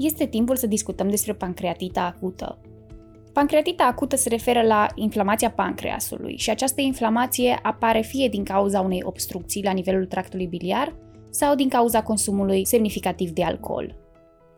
este timpul să discutăm despre pancreatita acută. Pancreatita acută se referă la inflamația pancreasului și această inflamație apare fie din cauza unei obstrucții la nivelul tractului biliar sau din cauza consumului semnificativ de alcool.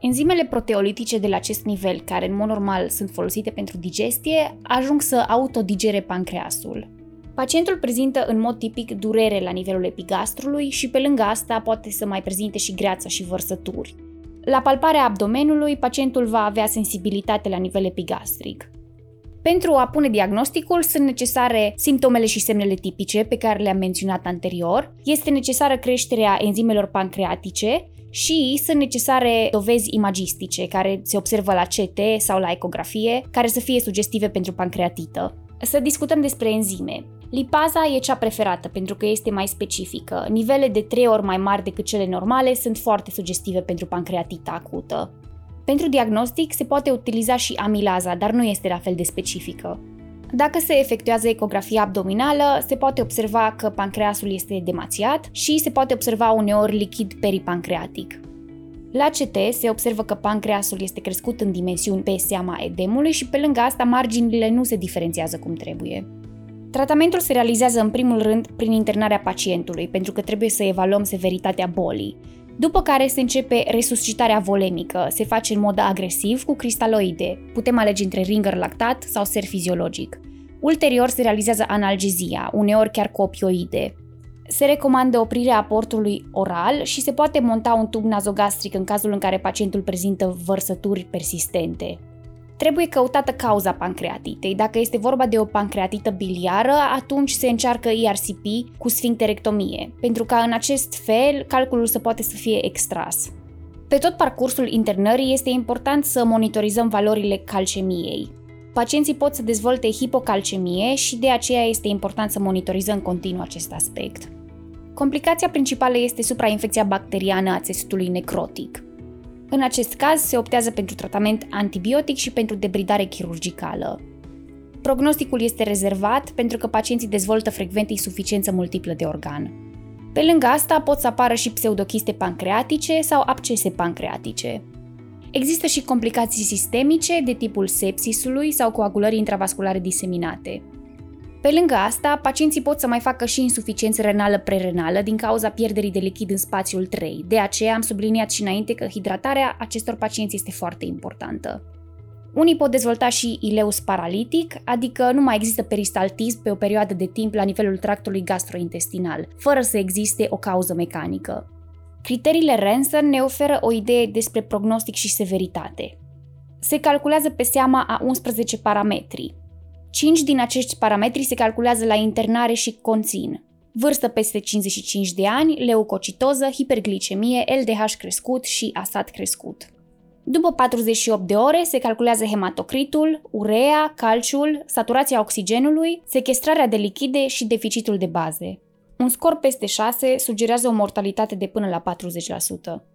Enzimele proteolitice de la acest nivel, care în mod normal sunt folosite pentru digestie, ajung să autodigere pancreasul. Pacientul prezintă în mod tipic durere la nivelul epigastrului și pe lângă asta poate să mai prezinte și greață și vărsături. La palparea abdomenului, pacientul va avea sensibilitate la nivel epigastric. Pentru a pune diagnosticul sunt necesare simptomele și semnele tipice pe care le-am menționat anterior, este necesară creșterea enzimelor pancreatice și sunt necesare dovezi imagistice care se observă la CT sau la ecografie, care să fie sugestive pentru pancreatită. Să discutăm despre enzime. Lipaza e cea preferată pentru că este mai specifică. Nivele de 3 ori mai mari decât cele normale sunt foarte sugestive pentru pancreatita acută. Pentru diagnostic se poate utiliza și amilaza, dar nu este la fel de specifică. Dacă se efectuează ecografia abdominală, se poate observa că pancreasul este demațiat și se poate observa uneori lichid peripancreatic. La CT se observă că pancreasul este crescut în dimensiuni pe seama edemului și pe lângă asta marginile nu se diferențiază cum trebuie. Tratamentul se realizează în primul rând prin internarea pacientului, pentru că trebuie să evaluăm severitatea bolii. După care se începe resuscitarea volemică, se face în mod agresiv cu cristaloide. Putem alege între ringer lactat sau ser fiziologic. Ulterior se realizează analgezia, uneori chiar cu opioide. Se recomandă oprirea aportului oral și se poate monta un tub nazogastric în cazul în care pacientul prezintă vărsături persistente. Trebuie căutată cauza pancreatitei. Dacă este vorba de o pancreatită biliară, atunci se încearcă IRCP cu sfincterectomie, pentru ca în acest fel calculul să poate să fie extras. Pe tot parcursul internării este important să monitorizăm valorile calcemiei. Pacienții pot să dezvolte hipocalcemie și de aceea este important să monitorizăm continuu acest aspect. Complicația principală este suprainfecția bacteriană a țesutului necrotic. În acest caz se optează pentru tratament antibiotic și pentru debridare chirurgicală. Prognosticul este rezervat pentru că pacienții dezvoltă frecvent insuficiență multiplă de organ. Pe lângă asta pot să apară și pseudochiste pancreatice sau abcese pancreatice. Există și complicații sistemice de tipul sepsisului sau coagulării intravasculare diseminate. Pe lângă asta, pacienții pot să mai facă și insuficiență renală prerenală din cauza pierderii de lichid în spațiul 3. De aceea am subliniat și înainte că hidratarea acestor pacienți este foarte importantă. Unii pot dezvolta și ileus paralitic, adică nu mai există peristaltism pe o perioadă de timp la nivelul tractului gastrointestinal, fără să existe o cauză mecanică. Criteriile Ranson ne oferă o idee despre prognostic și severitate. Se calculează pe seama a 11 parametri, Cinci din acești parametri se calculează la internare și conțin vârstă peste 55 de ani, leucocitoză, hiperglicemie, LDH crescut și asat crescut. După 48 de ore se calculează hematocritul, urea, calciul, saturația oxigenului, sequestrarea de lichide și deficitul de baze. Un scor peste 6 sugerează o mortalitate de până la 40%.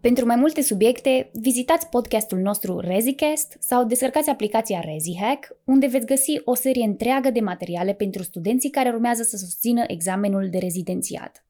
Pentru mai multe subiecte, vizitați podcastul nostru ReziCast sau descărcați aplicația ReziHack, unde veți găsi o serie întreagă de materiale pentru studenții care urmează să susțină examenul de rezidențiat.